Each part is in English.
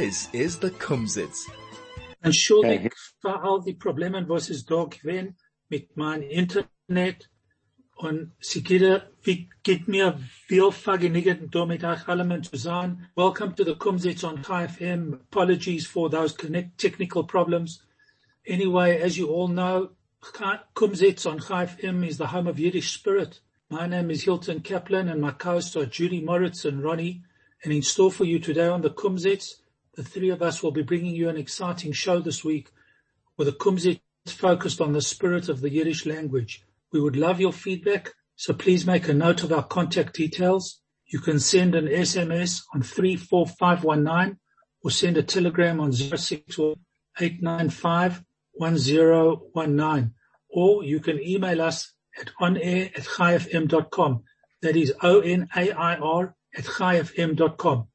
This is the Kumzits. Entschuldigt für all die Probleme, was es da gewesen mit meinem Internet. Und sie geht, wie, geht mir viel vergnügen, da mit euch allen zu sein. Welcome to the Kumzits on KFM. Apologies for those connect technical problems. Anyway, as you all know, Kumzits on KFM is the home of Yiddish spirit. My name is Hilton Kaplan and my co-hosts are Judy Moritz and Ronnie. And in store for you today on the Kumzits, the three of us will be bringing you an exciting show this week with a Kumzits focused on the spirit of the Yiddish language. We would love your feedback, so please make a note of our contact details. You can send an SMS on 34519 or send a telegram on 064-895-1019 or you can email us at onair at chaifm.com. That is O-N-A-I-R at chaifm.com.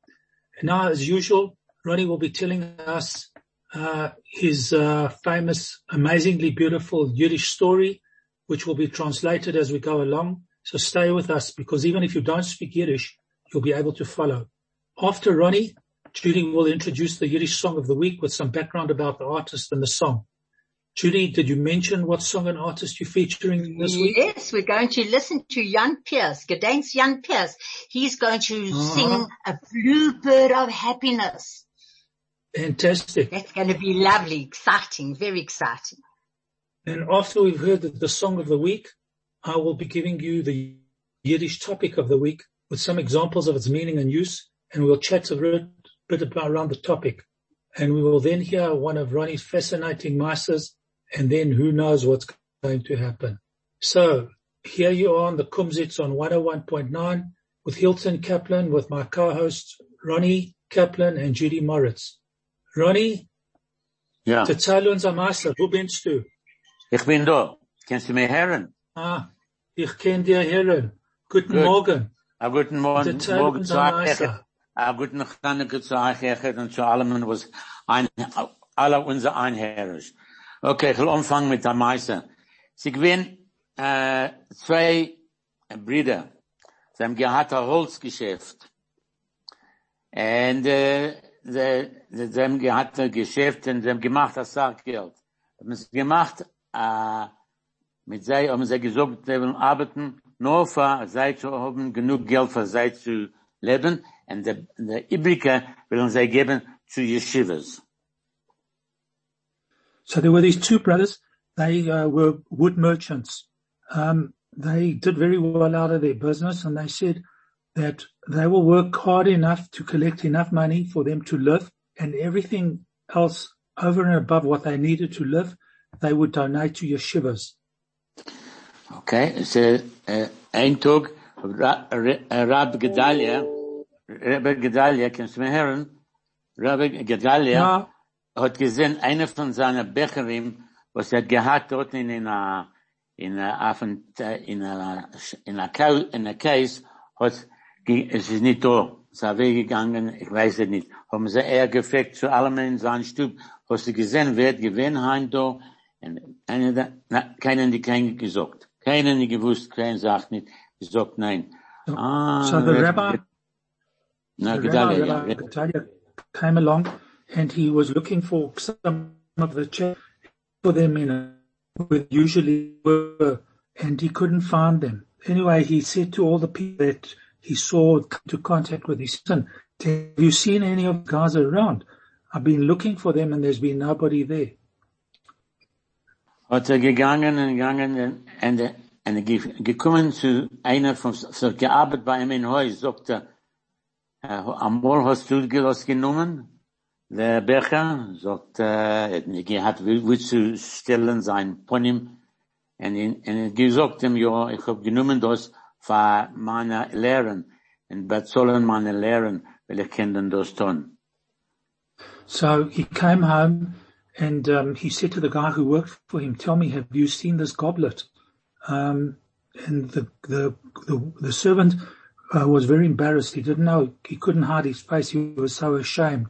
And now, as usual, Ronnie will be telling us uh, his uh, famous, amazingly beautiful Yiddish story, which will be translated as we go along. So stay with us because even if you don't speak Yiddish, you'll be able to follow. After Ronnie, Judy will introduce the Yiddish song of the week with some background about the artist and the song. Judy, did you mention what song and artist you're featuring this week? Yes, we're going to listen to Jan Peerce, Gedenks Jan Peerce. He's going to uh-huh. sing a bluebird of happiness. Fantastic. That's going to be lovely, exciting, very exciting. And after we've heard the, song of the week, I will be giving you the Yiddish topic of the week with some examples of its meaning and use, and we'll chat a bit about around the topic. And we will then hear one of Ronnie's fascinating masters, and then who knows what's going to happen. So here you are on the Kumzits on 101.9 with Hilton Kaplan, with my co-hosts Ronnie Kaplan and Judy Moritz. Ronnie? Ja. Erzähl uns am Meister, wo bist du? Ich bin da. Kannst du mir hören? Ah, ich kann dir hören. Guten Good. Morgen. A guten Morgen. Morgen zu euch. A guten Chanukah zu euch und zu allem, was ein, alle unsere Einherrer. Okay, ich will anfangen mit der Meister. Sie gewinnen, äh, zwei Brüder. Sie haben gehabt ein Holzgeschäft. Und, äh, sie, sie haben gehabt ein Geschäft und sie haben gemacht das Sachgeld. Haben es gemacht, äh, mit sei, haben sie gesagt, sie wollen arbeiten, nur für sei zu haben, genug Geld für sei zu leben, und der, der wollen sie geben zu Yeshivas. So there were these two brothers, they uh, were wood merchants. Um, they did very well out of their business and they said, that they will work hard enough to collect enough money for them to live and everything else over and above what they needed to live, they would donate to yeshivas. Okay, so uh, ein Tag, Rab Gedalia, Rabbi Gedalia, kannst du mir hören? Rabbi Gedalia ja. hat gesehen, einer von seinen Becherim, was er gehabt dort in einer, in einer, in einer, in einer, in einer Case, hat es ist nicht da. Es ist weggegangen, ich weiß es nicht. Haben sie eher gefragt zu allem in seinem Stub, hast du gesehen, wer hat gewinnt heim da? Einer da, na, keiner hat keinen gesagt. Keiner hat gewusst, keiner sagt nicht, gesagt nein. So, ah, so the rabbi, no, the Gedalia, rabbi, yeah. Came along and he was looking for some of the chair for them in a, where usually were, and he couldn't find them. Anyway, he said to all the people that he saw to contact with his son. Have you seen any of the guys around? I've been looking for them and there's been nobody there. Hat er gegangen und gegangen und, und gekommen zu einer von, so gearbeitet bei ihm in Haus, sagt er, einmal hast du das genommen? Der Becher sagt, äh, er hat, willst du stellen sein Pony? Und, und er gesagt ihm, ja, ich habe genommen das, für meine Lehren meine Lehren, weil ich das tun. So he came home and um, he said to the guy who worked for him, tell me, have you seen this goblet? Um, and the, the, the, the servant uh, was very embarrassed. He didn't know. He couldn't hide his face. He was so ashamed.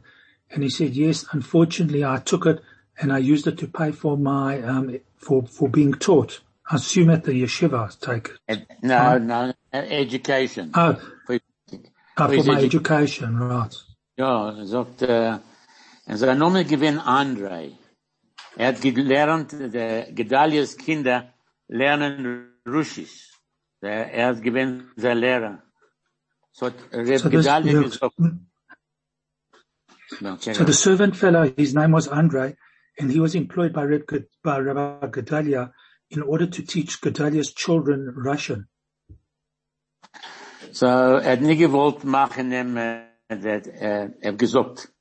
And he said, yes, unfortunately I took it and I used it to pay for my, um, for, for being taught. I assume at the yeshiva, take it. No, um, no, education. Oh, for, oh, for my edu education, right. Ja, sagt, äh, Und sein Name gewinn Andrei. Er hat gelernt, die Gedalias Kinder lernen Russisch. Er hat gewinn sein Lehrer. So, Reb So Gedalia this- gesagt, So the servant fellow, his name was Andre, and he was employed by, Reb, by Rabbi Gedalia in order to teach Gedalia's children Russian. So, er hat nie machen, ihm, äh, er gesagt,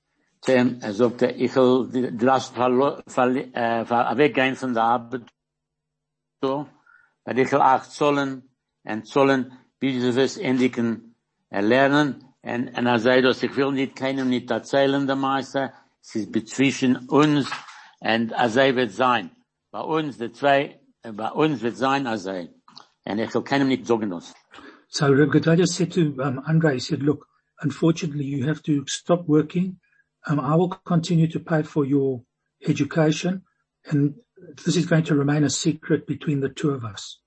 zu ihm, er sagte, ich will verlo- verli- äh, weggehen von der Arbeit, so, weil ich will auch und zollen, wie sie es endlich äh, lernen, und, und er sagt, dass ich will nicht keinem nicht erzählen, der Meister, es ist bezwischen uns, und er sei wird sein. Bei uns, die zwei, bei uns wird sein, er ich nicht sagen das. So Reb Gedalia said to um, Andre, he said, look, unfortunately you have to stop working. Um, I will continue to pay for your education and this is going to remain a secret between the two of us.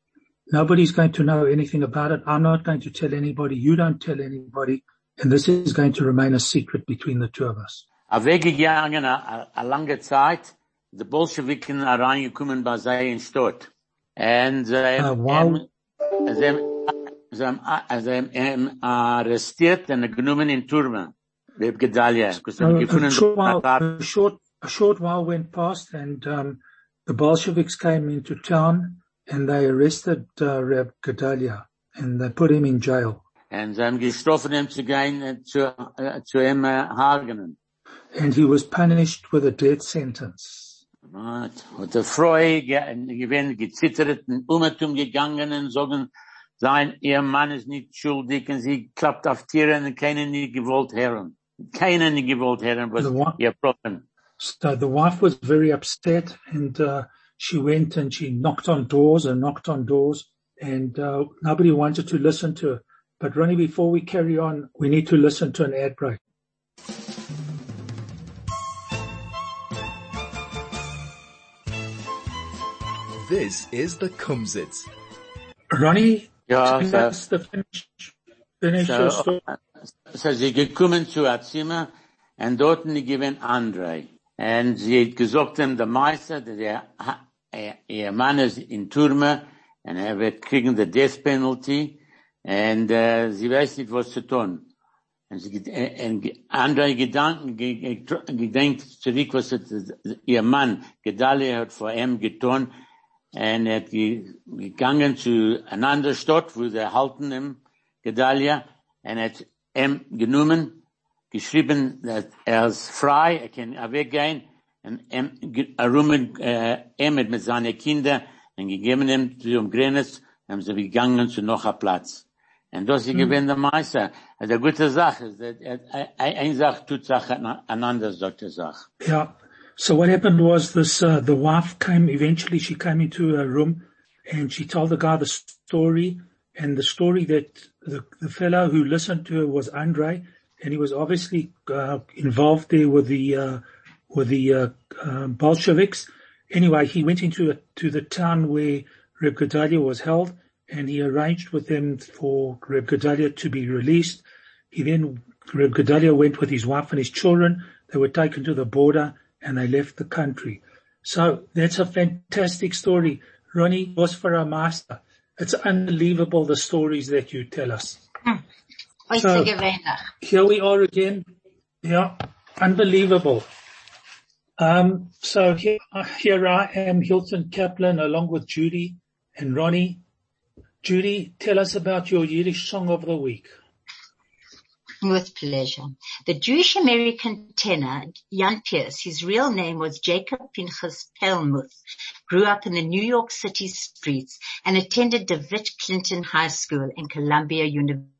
Nobody's going to know anything about it. I'm not going to tell anybody. You don't tell anybody. And this is going to remain a secret between the two of us. a weggegangen a, a lange Zeit, die Bolschewiken reingekommen bei sei in Stott. Uh, wow. haben ihn arrestiert und genommen in Turme. Reb Gedalia. A short while, a short, a short while went past and, um, the Bolsheviks came into town and they arrested, uh, Reb Gedalia and they put him in jail. And haben gestoffen, ihm zu gehen, äh, zu, äh, zu äh, hagenen. and he was punished with a death sentence. Der Freu gewinn gezittert und umetum gegangen und sagen, sein, ihr Mann ist nicht schuldig und sie klappt auf Tieren und keiner nicht gewollt hören. Keiner nicht gewollt hören, was ihr Problem. So the wife was very upset and uh, she went and she knocked on doors and knocked on doors and uh, nobody wanted to listen to her. But Ronnie, before we carry on, we need to listen to an ad break. This is the Kumzits. Ronnie, Ja, tell so- the finish, finish your So, story. so sie gekommen zu a Zimmer und dort nie gewinn Andrei. Und sie hat gesagt ihm, der Meister, der, der er, ihr Mann ist in Turme und er wird kriegen the death penalty und äh, sie weiß nicht, was zu tun. Und sie ged- äh, und ge- Andrei Gedanken, ge- ge- gedenkt zurück, was hat, ihr Mann, Gedalia, hat vor ihm getan und er hat ge, gegangen zu einer anderen Stadt, wo sie halten ihm, Gedalia, und er hat ihm genommen, geschrieben, dass er ist frei, er kann weggehen, und ihm, ge- er rummen, äh, ihm mit seinen Kindern, und gegeben ihm zum Grenz, haben sie gegangen zu noch einem Platz. Und das ist gewinn der Meister. Also eine gute Sache ist, dass er- ein, ein Sache tut Sache einander, sagt die Sache. Yeah. So what happened was this, uh, the wife came, eventually she came into a room and she told the guy the story and the story that the, the fellow who listened to her was Andre and he was obviously, uh, involved there with the, uh, with the, uh, uh, Bolsheviks. Anyway, he went into to the town where Reb Gedalia was held and he arranged with them for Reb Gedalia to be released. He then, Reb Gedalia went with his wife and his children. They were taken to the border and I left the country. So that's a fantastic story. Ronnie was for our master. It's unbelievable the stories that you tell us. Heute So- Here we are again. Yeah, unbelievable. Um, so here, here I am, Hilton Kaplan, along with Judy and Ronnie. Judy, tell us about your Yiddish song of the week. With pleasure. The Jewish American tenor, Jan Pierce, his real name was Jacob Pinchas Pelmuth, grew up in the New York City streets and attended DeWitt Clinton High School and Columbia University.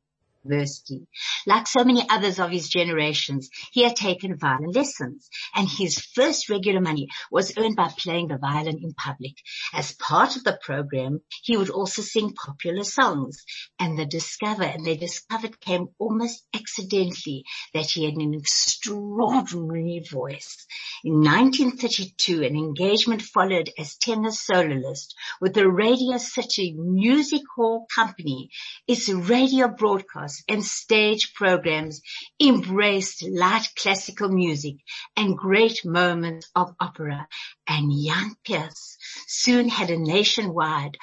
Like so many others of his generations, he had taken violin lessons and his first regular money was earned by playing the violin in public. As part of the program, he would also sing popular songs and the discover, and they discovered came almost accidentally that he had an extraordinary voice. In 1932, an engagement followed as tenor soloist with the Radio City Music Hall Company. Its radio broadcast and stage programs embraced light classical music and great moments of opera. And Jan Peerce soon had a nationwide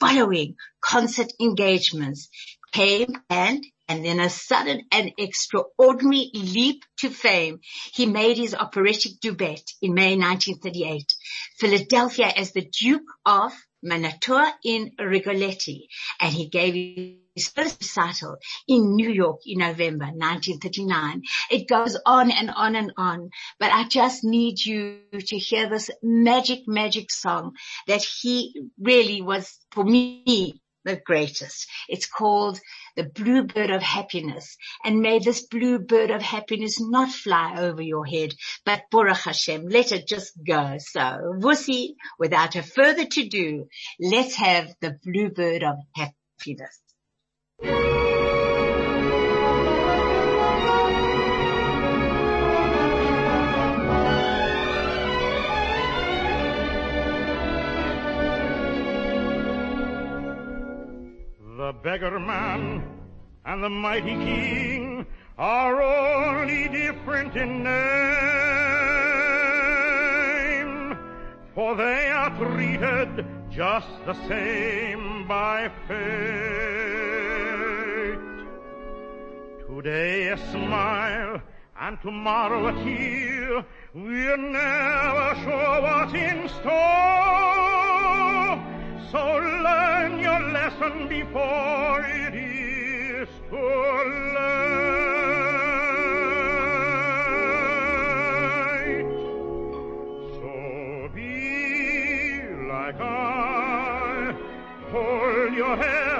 following concert engagements came and and in a sudden and extraordinary leap to fame, he made his operatic duet in May 1938, Philadelphia as the Duke of Mantua in Rigoletto, and he gave his first recital in New York in November 1939. It goes on and on and on, but I just need you to hear this magic, magic song that he really was, for me, the greatest. It's called the bluebird of happiness. And may this bluebird of happiness not fly over your head, but Baruch Hashem, let it just go. So, Wussy, without a further to do, let's have the bluebird of happiness. The beggar man and the mighty king are only different in name, for they are treated just the same by fate. Today a smile and tomorrow a tear, we're never sure what's in store. So learn your lesson before it is too late. So be like I, hold your head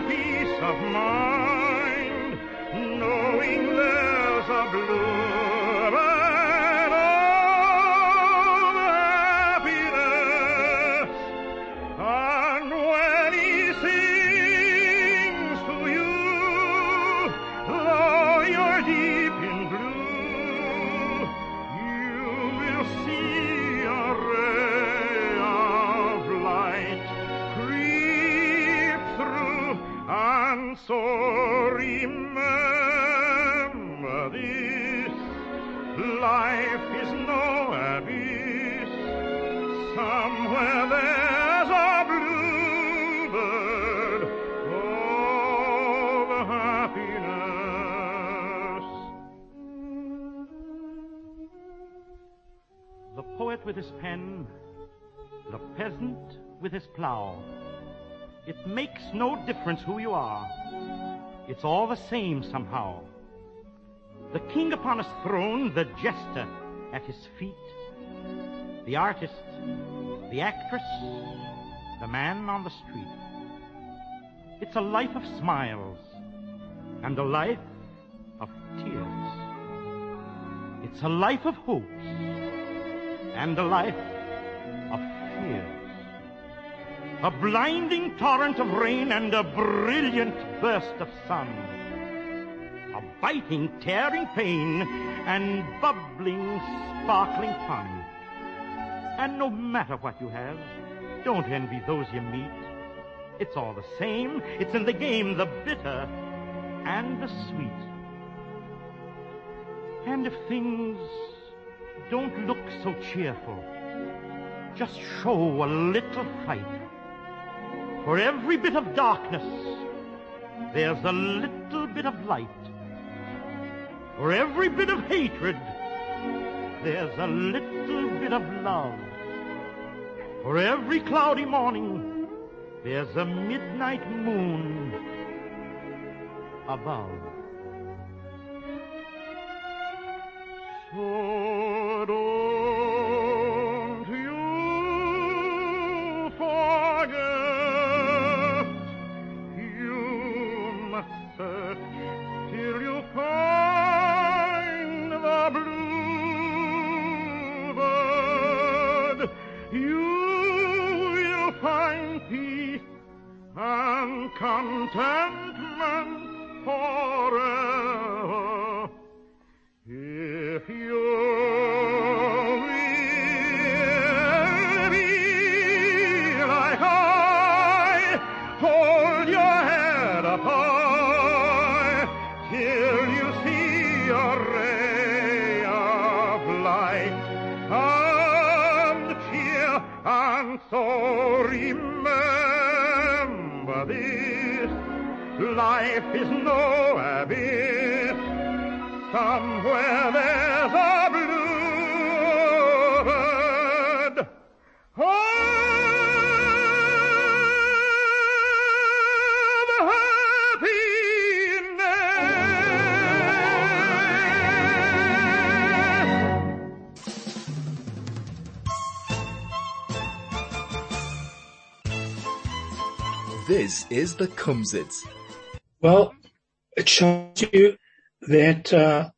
greater peace of mind, knowing there's a bluebird makes no difference who you are. It's all the same somehow. The king upon his throne, the jester at his feet, the artist, the actress, the man on the street. It's a life of smiles and a life of tears. It's a life of hopes and a life of fears. A blinding torrent of rain and a brilliant burst of sun. A biting, tearing pain and bubbling, sparkling fun. And no matter what you have, don't envy those you meet. It's all the same. It's in the game, the bitter and the sweet. And if things don't look so cheerful, just show a little fight. For every bit of darkness, there's a little bit of light. For every bit of hatred, there's a little bit of love. For every cloudy morning, there's a midnight moon above. This is the Kumzits. Well, it shows you that uh,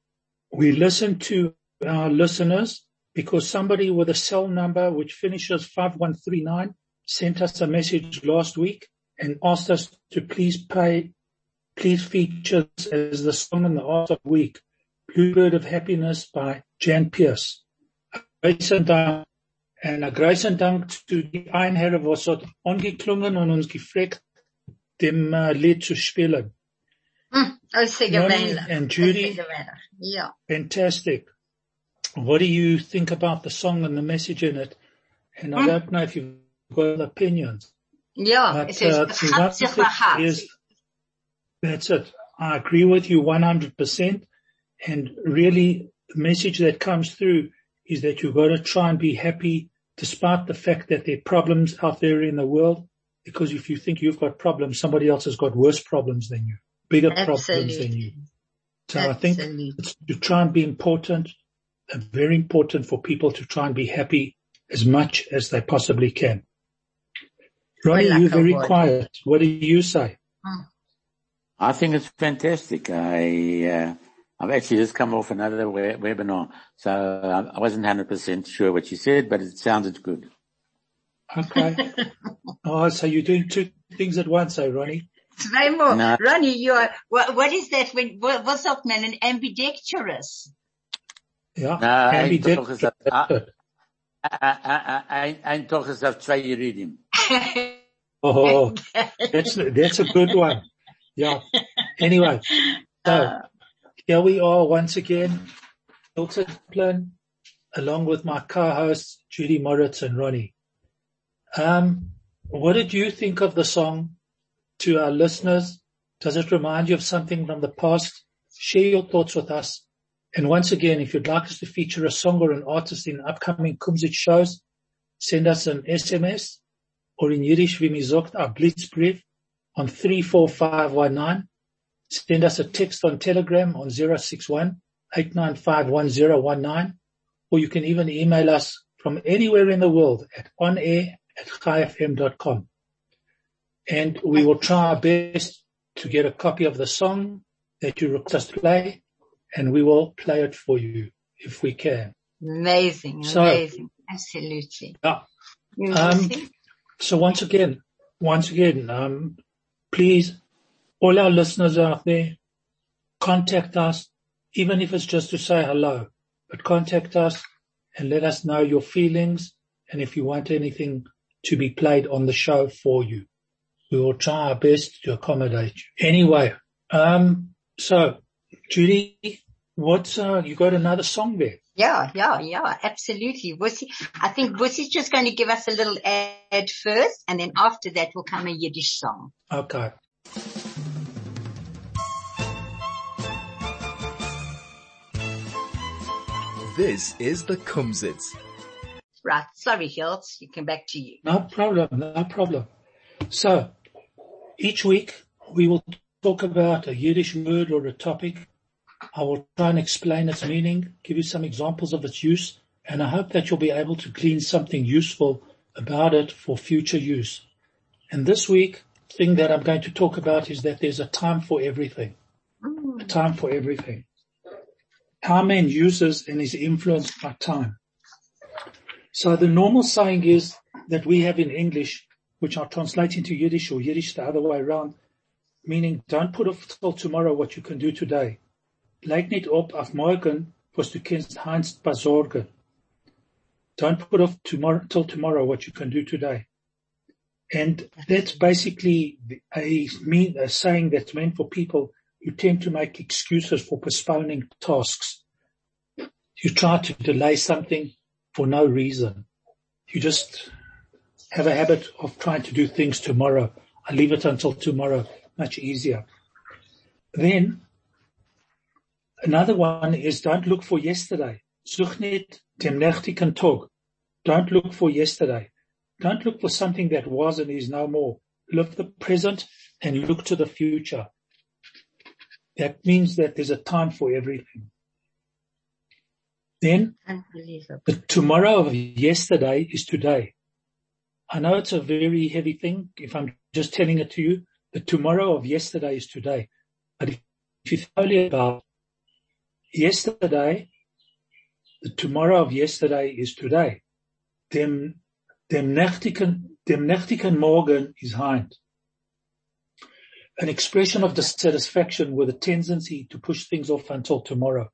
we listen to our listeners because somebody with a cell number which finishes 5139 sent us a message last week and asked us to please pay, please feature as the song in the art of the week, Bluebird of Happiness by Jan Peerce. En 'n grace en dank to die een Here was wat aangeklungen en ons gevraagd dem uh, Lied zu spielen. Hm, oh, and Judy. Ja. Fantastic. What do you think about the song and the message in it? And I Hmm. don't know if you've got opinions. Ja, But, es ist, uh, es the hat one sich thing behaart. is- That's it. I agree with you 100%. And really, the message that comes through is that you've got to try and be happy despite the fact that there are problems out there in the world. Because if you think you've got problems, somebody else has got worse problems than you, bigger problems than you. Absolutely. So I think it's to try and be important, and very important for people to try and be happy as much as they possibly can. Ronnie, Well, you're very word. quiet. What do you say? I think it's fantastic. I, uh, I've actually just come off another we- webinar, so I I wasn't 100% sure what you said, but it sounded good. Okay. oh, so you're doing two things at once, eh, Ronnie? Zwei more. No. Ronnie, you are, what, what is that when, what, was sagt man, an ambidextrous? Yeah. No, Ambidextrous. toch is dat- That's it. Ein, ein toch is auf zwei Iridium. Oh, that's, that's a good one. Yeah. Anyway, so here we are once again, Hilton Plan, along with my co-hosts, Judy Moritz and Ronnie. Um, what did you think of the song to our listeners? Does it remind you of something from the past? Share your thoughts with us. And once again, if you'd like us to feature a song or an artist in upcoming Kumzit shows, send us an SMS or in Yiddish, wie mir sagt, a Blitzbrief on 34519. Send us a text on Telegram on 061 8951019. Or you can even email us from anywhere in the world at onair at chaifm.com. And we will try our best to get a copy of the song that you request us to play and we will play it for you if we can. Amazing, So- amazing. Absolutely. Yeah. Um. So once again, once again, um, please, all our listeners out there, contact us, even if it's just to say hello, but contact us and let us know your feelings and if you want anything to be played on the show for you. We will try our best to accommodate you. Anyway, um, so Judy, what's, uh, you got another song there? Yeah, yeah, yeah, absolutely. Wussy, I think Wussy's just going to give us a little ad first, and then after that will come a Yiddish song. Okay. This is the Kumzits. Right. Sorry, Hills. You come back to you. No problem, no problem. So, each week we will talk about a Yiddish word or a topic. I will try and explain its meaning, give you some examples of its use, and I hope that you'll be able to glean something useful about it for future use. And this week, thing that I'm going to talk about is that there's a time for everything. Mm. A time for everything. How man uses and is influenced by time. So the normal saying is that we have in English, which I'll translate into Yiddish or Yiddish the other way around, meaning don't put off till tomorrow what you can do today. Leg op auf morgen, was du kannst heinst besorgen. Don't put off tomorrow till tomorrow what you can do today. And that's basically a mean, a saying that's meant for people who tend to make excuses for postponing tasks. You try to delay something for no reason. You just have a habit of trying to do things tomorrow. I leave it until tomorrow. Much easier. Then another one is don't look for yesterday. Don't look for yesterday. Don't look for something that was and is no more. Live the present and look to the future. That means that there's a time for everything. Then the tomorrow of yesterday is today. I know it's a very heavy thing if I'm just telling it to you. The tomorrow of yesterday is today. But if you only about yesterday, the tomorrow of yesterday is today. Dem, dem nächtigen, dem nächtigen Morgen is hind. An expression of dissatisfaction with a tendency to push things off until tomorrow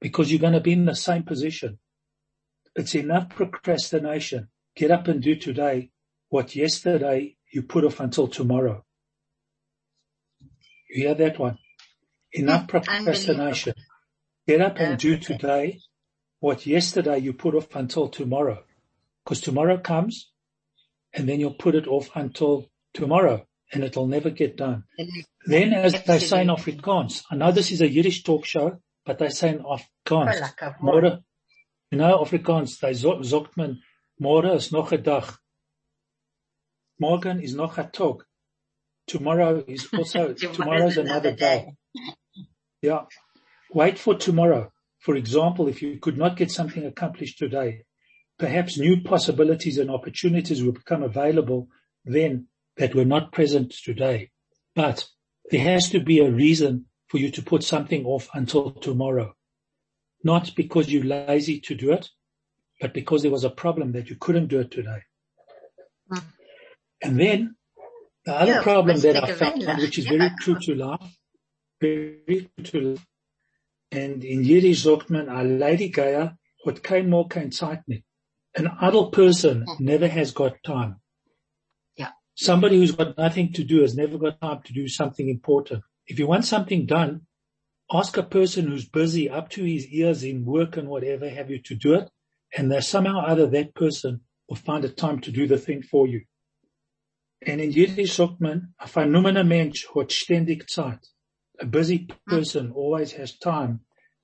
because you're going to be in the same position. It's enough procrastination. Get up and do today what yesterday you put off until tomorrow. You hear that one? Enough procrastination. Get up and do today what yesterday you put off until tomorrow. Because tomorrow comes and then you'll put it off until tomorrow and it'll never get done. Then as they say in Afrikaans, I know this is a Yiddish talk show, but they say in Afrikaans, Morgen, you know, Afrikaans, they sagt man, morgen is nog a dag. Morgen is nog a tag. Tomorrow is also, tomorrow is another day. Yeah. Wait for tomorrow. For example, if you could not get something accomplished today, perhaps new possibilities and opportunities will become available then that were not present today. But there has to be a reason for you to put something off until tomorrow. Not because you're lazy to do it, but because there was a problem that you couldn't do it today. Mm. And then the other yeah, problem that I found, which is yeah. very true to life, very true to life, and in Yiddish sagt man, a lady geier hat kein more kein Zeit. An idle person mm. never has got time. Yeah. Somebody who's got nothing to do has never got time to do something important. If you want something done, ask a person who's busy up to his ears in work and whatever have you to do it. And there's somehow either that person will find a time to do the thing for you. And in Yiddish sagt man, a phenomener Mensch hat ständig Zeit. A busy person always has time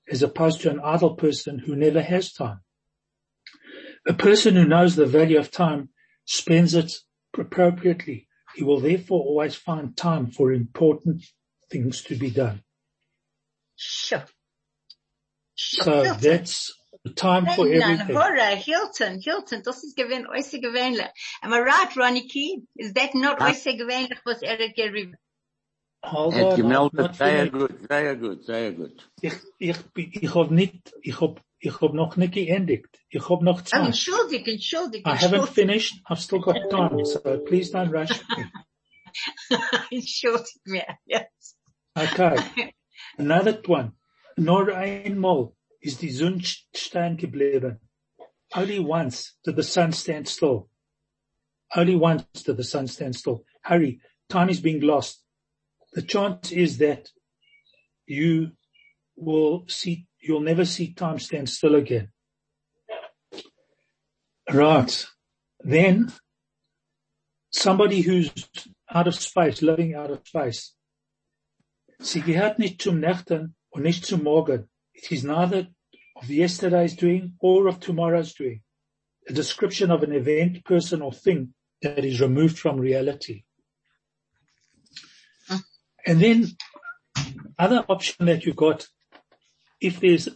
as opposed to an idle person who never has time. A person who knows the value of time spends it appropriately. He will therefore always find time for important things to be done. Sure. sure. So Hilton. that's the time for everything. Hora, Hilton, Hilton, das ist gewinn, äußer gewöhnlich. Am I right, Ronnie Is that not äußer gewöhnlich, was er hat gerieben? Hold on. gemeldet, sehr gut, sehr gut, sehr gut. Ich, ich, ich hab nicht, ich hab, ich hab noch nicht geendigt. Ich hab noch Zeit. Oh, entschuldig, entschuldig. I haven't finished. I've still got time, so please don't rush me. entschuldig mir, yes. Okay. Another one. Nur einmal is die Sonne stehen geblieben. Only once did the sun stand still. Only once did the sun stand still. Hurry, time is being lost. The chance is that you will see, you'll never see time stand still again. Right. Then somebody who's out of space, living out of space, Sie gehört nicht zum Nächten und nicht zum Morgen. It is neither of yesterday's doing or of tomorrow's doing. A description of an event, person or thing that is removed from reality. And then other option that you got, if there's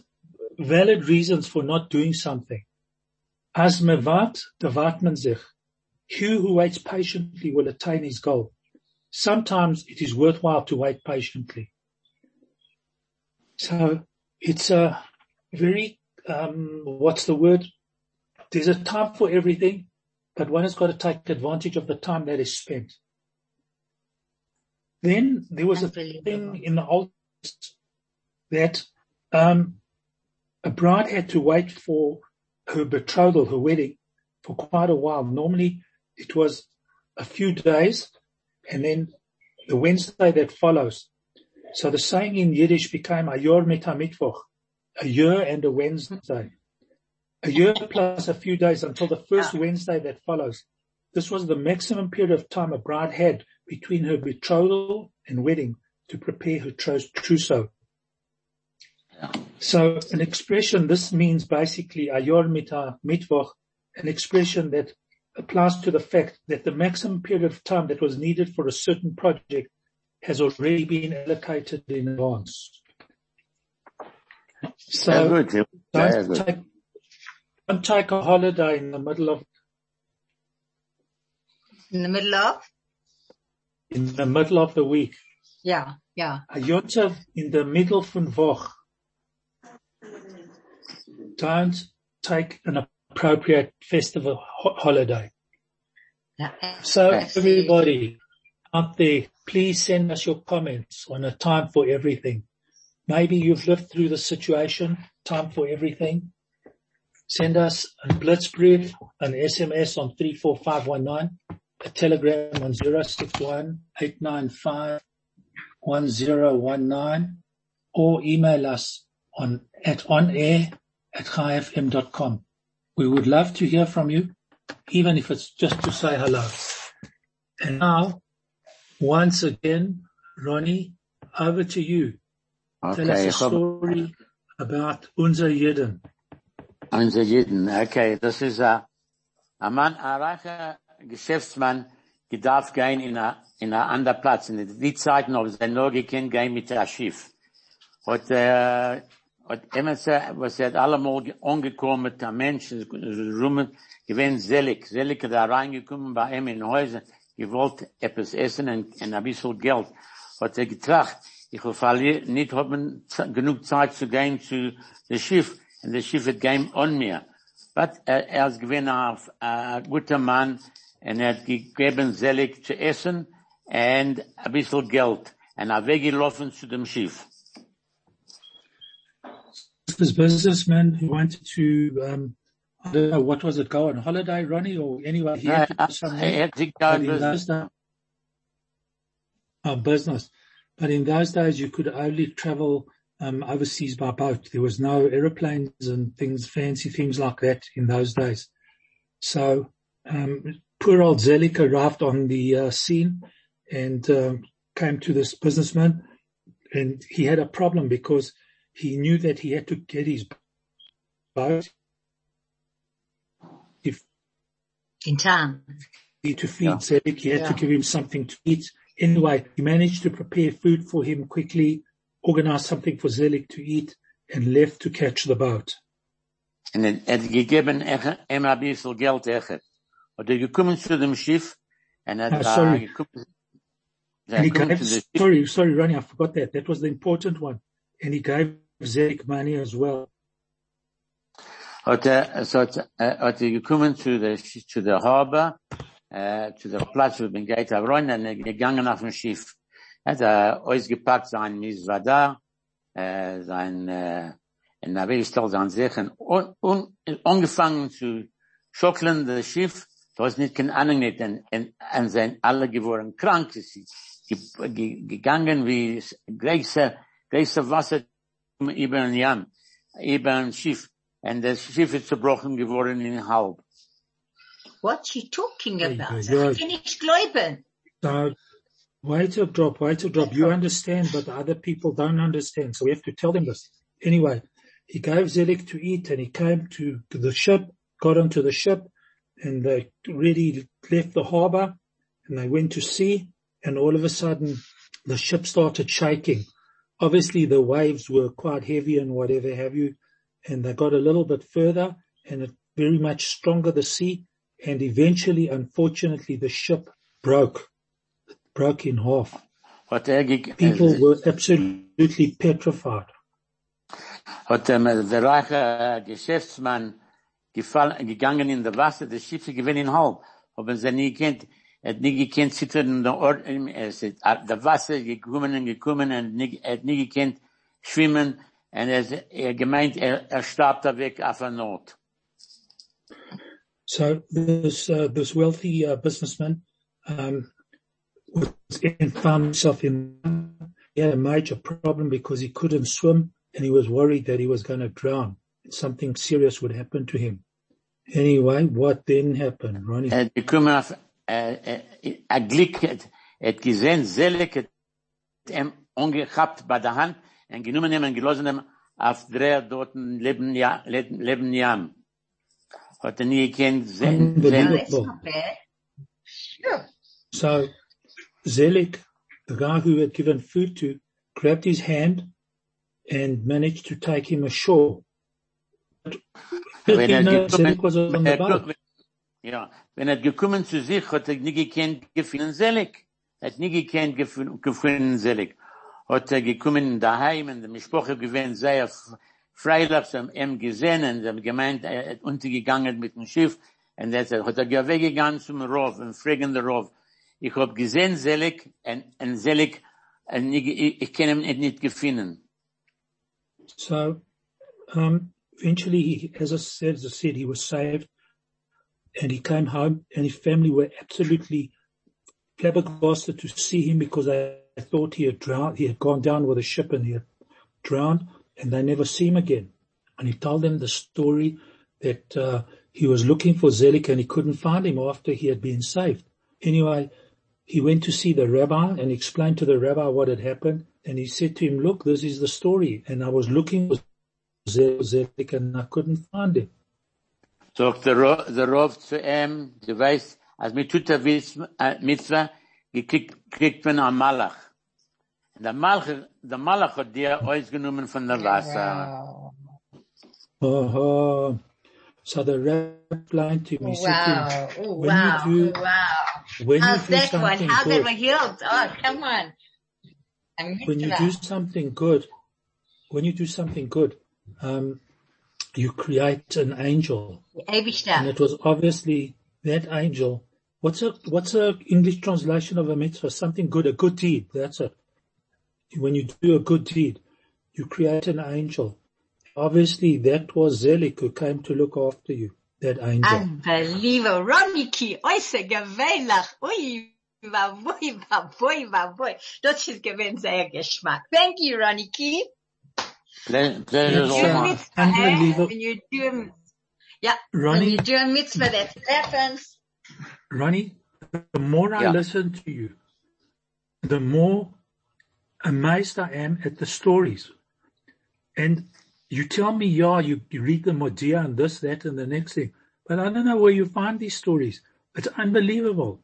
valid reasons for not doing something, as devat man sich. He who waits patiently will attain his goal sometimes it is worthwhile to wait patiently. So it's a very, um, what's the word? There's a time for everything, but one has got to take advantage of the time that is spent. Then there was a thing in the old that um, a bride had to wait for her betrothal, her wedding, for quite a while. Normally it was a few days and then the Wednesday that follows. So the saying in Yiddish became a yor mitamikvoch, a year and a Wednesday. A year plus a few days until the first Wednesday that follows. this was the maximum period of time a bride had between her betrothal and wedding to prepare her trousseau. So an expression, this means basically ayor mita mitvoch, an expression that applies to the fact that the maximum period of time that was needed for a certain project has already been allocated in advance. So good. don't, take, don't take a holiday in the middle of in the middle of in the middle of the week. Yeah, yeah. A yotzav in the middle van Woch. Don't take an appropriate festival ho- holiday. yeah. So everybody out there, please send us your comments on a time for everything. Maybe you've lived through the situation, time for everything. Send us a blitzbrief, an SMS on 34519, a telegram on 061 1019 or email us on at onair at chaifm.com. We would love to hear from you, even if it's just to say hello. And now, once again, Ronnie, over to you. Okay. Tell us a story about unser Jeden. unser Jiden. Okay, this is a, ein Mann, ein reicher Geschäftsmann, die darf gehen in a, in a anderen Platz. In the die Zeiten, ob sie nur gekannt gehen mit dem Schiff. Und, äh, und immer, was er hat allemal ge- angekommen mit einem Menschen, rum, gewinnt selig, selig, da reingekommen bei ihm in Häuser, gewollt etwas essen und, und ein bisschen Geld. Hat er getracht, ich will verlieren, nicht haben z- genug Zeit zu gehen zu dem Schiff, und das Schiff wird gehen an mir. But er, er ist auf ein guter Mann, und er hat gegeben selig zu essen, und ein bisschen Geld, und er weggelaufen zu dem Schiff. This businessman who wanted to, um, I don't know, what was it, go on holiday, Ronnie, or anyway, he had to do something. Er hat sich But da in days, oh, business. But in those days, you could only travel um, overseas by boat. There was no aeroplanes and things, fancy things like that in those days. So um, poor old Zelik arrived on the uh, scene and um, came to this businessman, and he had a problem because he knew that he had to get his boat if In time. he to feed Yeah. Zelik. He had Yeah. to give him something to eat. Anyway, he managed to prepare food for him quickly, organize something for Zelik to eat, and left to catch the boat. Und er hat gegeben echt- ihm ein bisschen Geld echt. Und er gekommen zu dem Schiff, und er Ah, hat sorry. äh, gekommen, er And he gekommen gave, zu dem sorry, sorry, Ronnie, I forgot that. That was the important one. And he gave Zelik money as well. er, so äh, hat er gekommen zu der, zu der Harbour, äh, zu der Platz, wo man geht rein, und gegangen auf dem Schiff. Er hat er ausgepackt sein Misvada, äh, sein, äh, in der Wegestell sein Sachen, und, angefangen zu schockeln, das Schiff, da ist nicht kein Ahnung nicht, und, und, und sind alle geworden krank, ge- gegangen wie größer, größer Wasser über ein Jan, über ein Schiff, und das Schiff ist zerbrochen geworden in halb. What's he talking about? hey, hey. Ich kann nicht glauben. So wait till drop, wait till drop. You understand, but the other people don't understand. So we have to tell them this. Anyway, he gave Zelik to eat and he came to, to the ship, got onto the ship and they really left the harbor and they went to sea and all of a sudden the ship started shaking. Obviously the waves were quite heavy and whatever have you. And they got a little bit further and it very much stronger the sea and eventually, unfortunately, the ship broke, broke in half. Hat er uh, People äh, were absolutely petrified. hat ähm, um, der reiche uh, äh, Geschäftsmann gefallen, gegangen in das Wasser, das Schiff in halb. Aber sie nie kennt, nie gekannt zittern in der Ort, es ist äh, Wasser gekommen und gekommen und er hat nie schwimmen und er, er gemeint, er, er starb da weg auf der Not. So this, uh, this wealthy uh, businessman, um, was in, found himself in, he had a major problem because he couldn't swim and he was worried that he was going to drown. Something serious would happen to him. Anyway, what then happened, Ronnie? Gekommen auf, ein Glück, hat, hat gesehen, Selig hat ihm angehabt bei der Hand, und genommen ihm und gelassen ihm auf drei dort leben, ja, leben, leben Jam. Hat er nie gekannt, sehen, Unbelievable. Sure. So, Zelig, the guy who had given food to, grabbed his hand and managed to take him ashore. But, Wenn you know, gekommen- was on the boat. ge- Ja, wenn er gekommen zu sich, hat er nie gekannt, gefunden selig. Er hat nie gekannt, gefunden selig. Hat er gekommen daheim, und die Mischproche gewesen, sehr f- freilich, sie haben ihn gesehen, und sie haben gemeint, er hat untergegangen mit dem Schiff, und er hat hat er weggegangen zum Rauf, und fragen der Rauf. Ich hab gesehen selig, und, und selig, und ich, ich kann ihn nicht gefunden. So, um, eventually, he, as I said, as I said, he was saved, and he came home, and his family were absolutely flabbergasted to see him because they thought he had drowned. He had gone down with a ship and he had drowned, and they never see him again. And he told them the story that uh, he was looking for Zelik and he couldn't find him after he had been saved. Anyway, he went to see the rabbi and explained to the rabbi what had happened. And he said to him, look, this is the story. And I was looking for Zelik and I couldn't find him. Sagt der, Ro- der Rauf zu ihm, du weißt, als mit tut der Witz- äh, Mitzvah, gekriegt, kriegt man einen Malach. Und der Malach, der Malach hat dir ausgenommen von der Wasser. Oh, so the rabbi explained to me, he Wow. him, Oh, when wow. you do, Oh, wow. when you How's do that one? something How they good, were healed? Oh, come on. When you mitzvah. do something good, when you do something good, um, you create an angel. And it was obviously that angel. What's a, what's a English translation of a mitzvah? Something good, a good deed. That's it. When you do a good deed, you create an angel. Obviously that was Zelik who came to look after you, that angel. Unbelievable. Roniki, äußer gewöhnlich. Ui, wabui, wabui, wabui. Das ist gewinn sehr Geschmack. Thank you, Roniki. Ple- Pleasure is It's, all Do mine. mitzvah, unbelievable. When you do, yeah, when Ronnie, you do a mitzvah that happens. Ronnie, the more I Yeah. listen to you, the more amazed I am at the stories. And you tell me, yeah, you, you read the Modia and this, that, and the next thing. But I don't know where you find these stories. It's unbelievable.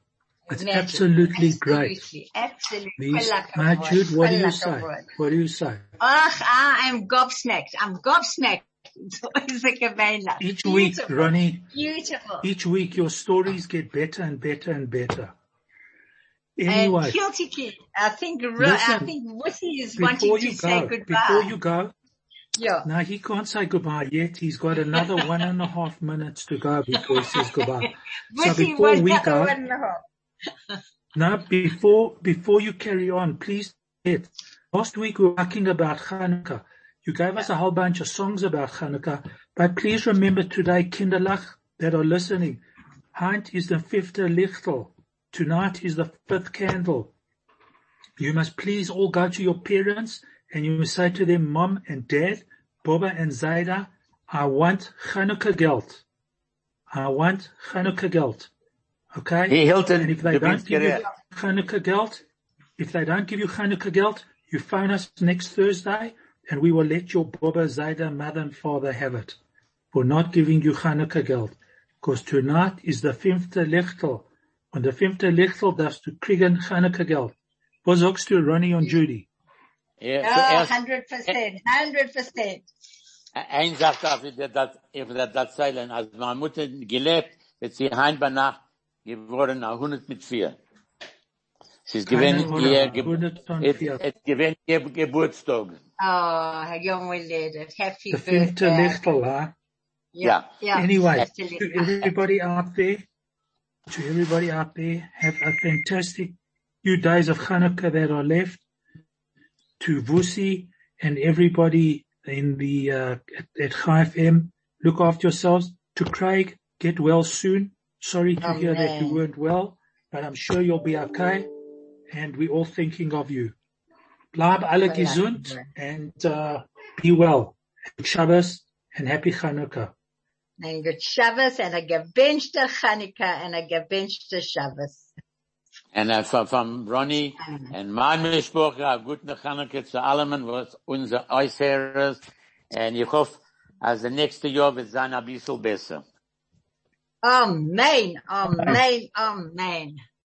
It's Imagine. absolutely great. Absolutely. Absolutely. These, my Jude, what do you say? What do you say? Ach, I am gobsmacked. I'm gobsmacked. So is it gewöhnlich. Each week, Ronnie, Beautiful. each week your stories get better and better and better. Anyway, I think, Ro- I think Vusi is wanting to you say go, goodbye. before you go, yeah. No, he can't say goodbye yet. He's got another one and a half minutes to go before he says goodbye. So before we go, one and a half. no, before, before you carry on, please, last week we were talking about Hanukkah. You gave us a whole bunch of songs about Hanukkah, but please remember today, Kinderlach, that are listening, Heint is the fifth lichtel. Tonight is the fifth candle. You must please all go to your parents and you must say to them, Mom and Dad, Boba and Zaida, I want Hanukkah geld. I want Hanukkah geld. Okay? He Hilton, And if they don't give you. Hanukkah geld, if they don't give you Hanukkah geld, you phone us next Thursday and we will let your Baba Zaida mother and father have it for not giving you Hanukkah geld. Because tonight is the fifth Lechtel. On the fifth Lechtel that's to kriegen Hanukkah Geld. Was sagst du, Ronnie und Judy? Yeah, hundred percent, hundred percent. Ein sagt, ich werde das erzählen. Als meine Mutter gelebt, wird sie heim bei Nacht geworden, vier. Geburtstag. Oh, Happy birthday. Little, huh? Yeah. yeah. Anyway, to everybody out there, to everybody out there, have a fantastic few days of Hanukkah that are left. To Vusi and everybody in the uh, at, at Chai FM, look after yourselves. To Craig, get well soon. Sorry to Amen. hear that you weren't well, but I'm sure you'll be okay. And we're all thinking of you. Bleib alle gesund and, uh, be well. Shabbos and happy Hanukkah. Ein gut Shabbos and a gewünschte Chanukah and a gewünschte Shabbos. And uh, from, from Ronnie and mein Mishpoch, a guten Chanukah zu allem, was unser Äußeres. And ich hoffe, als der nächste Jahr wird sein ein bisschen besser. Amen, amen, amen.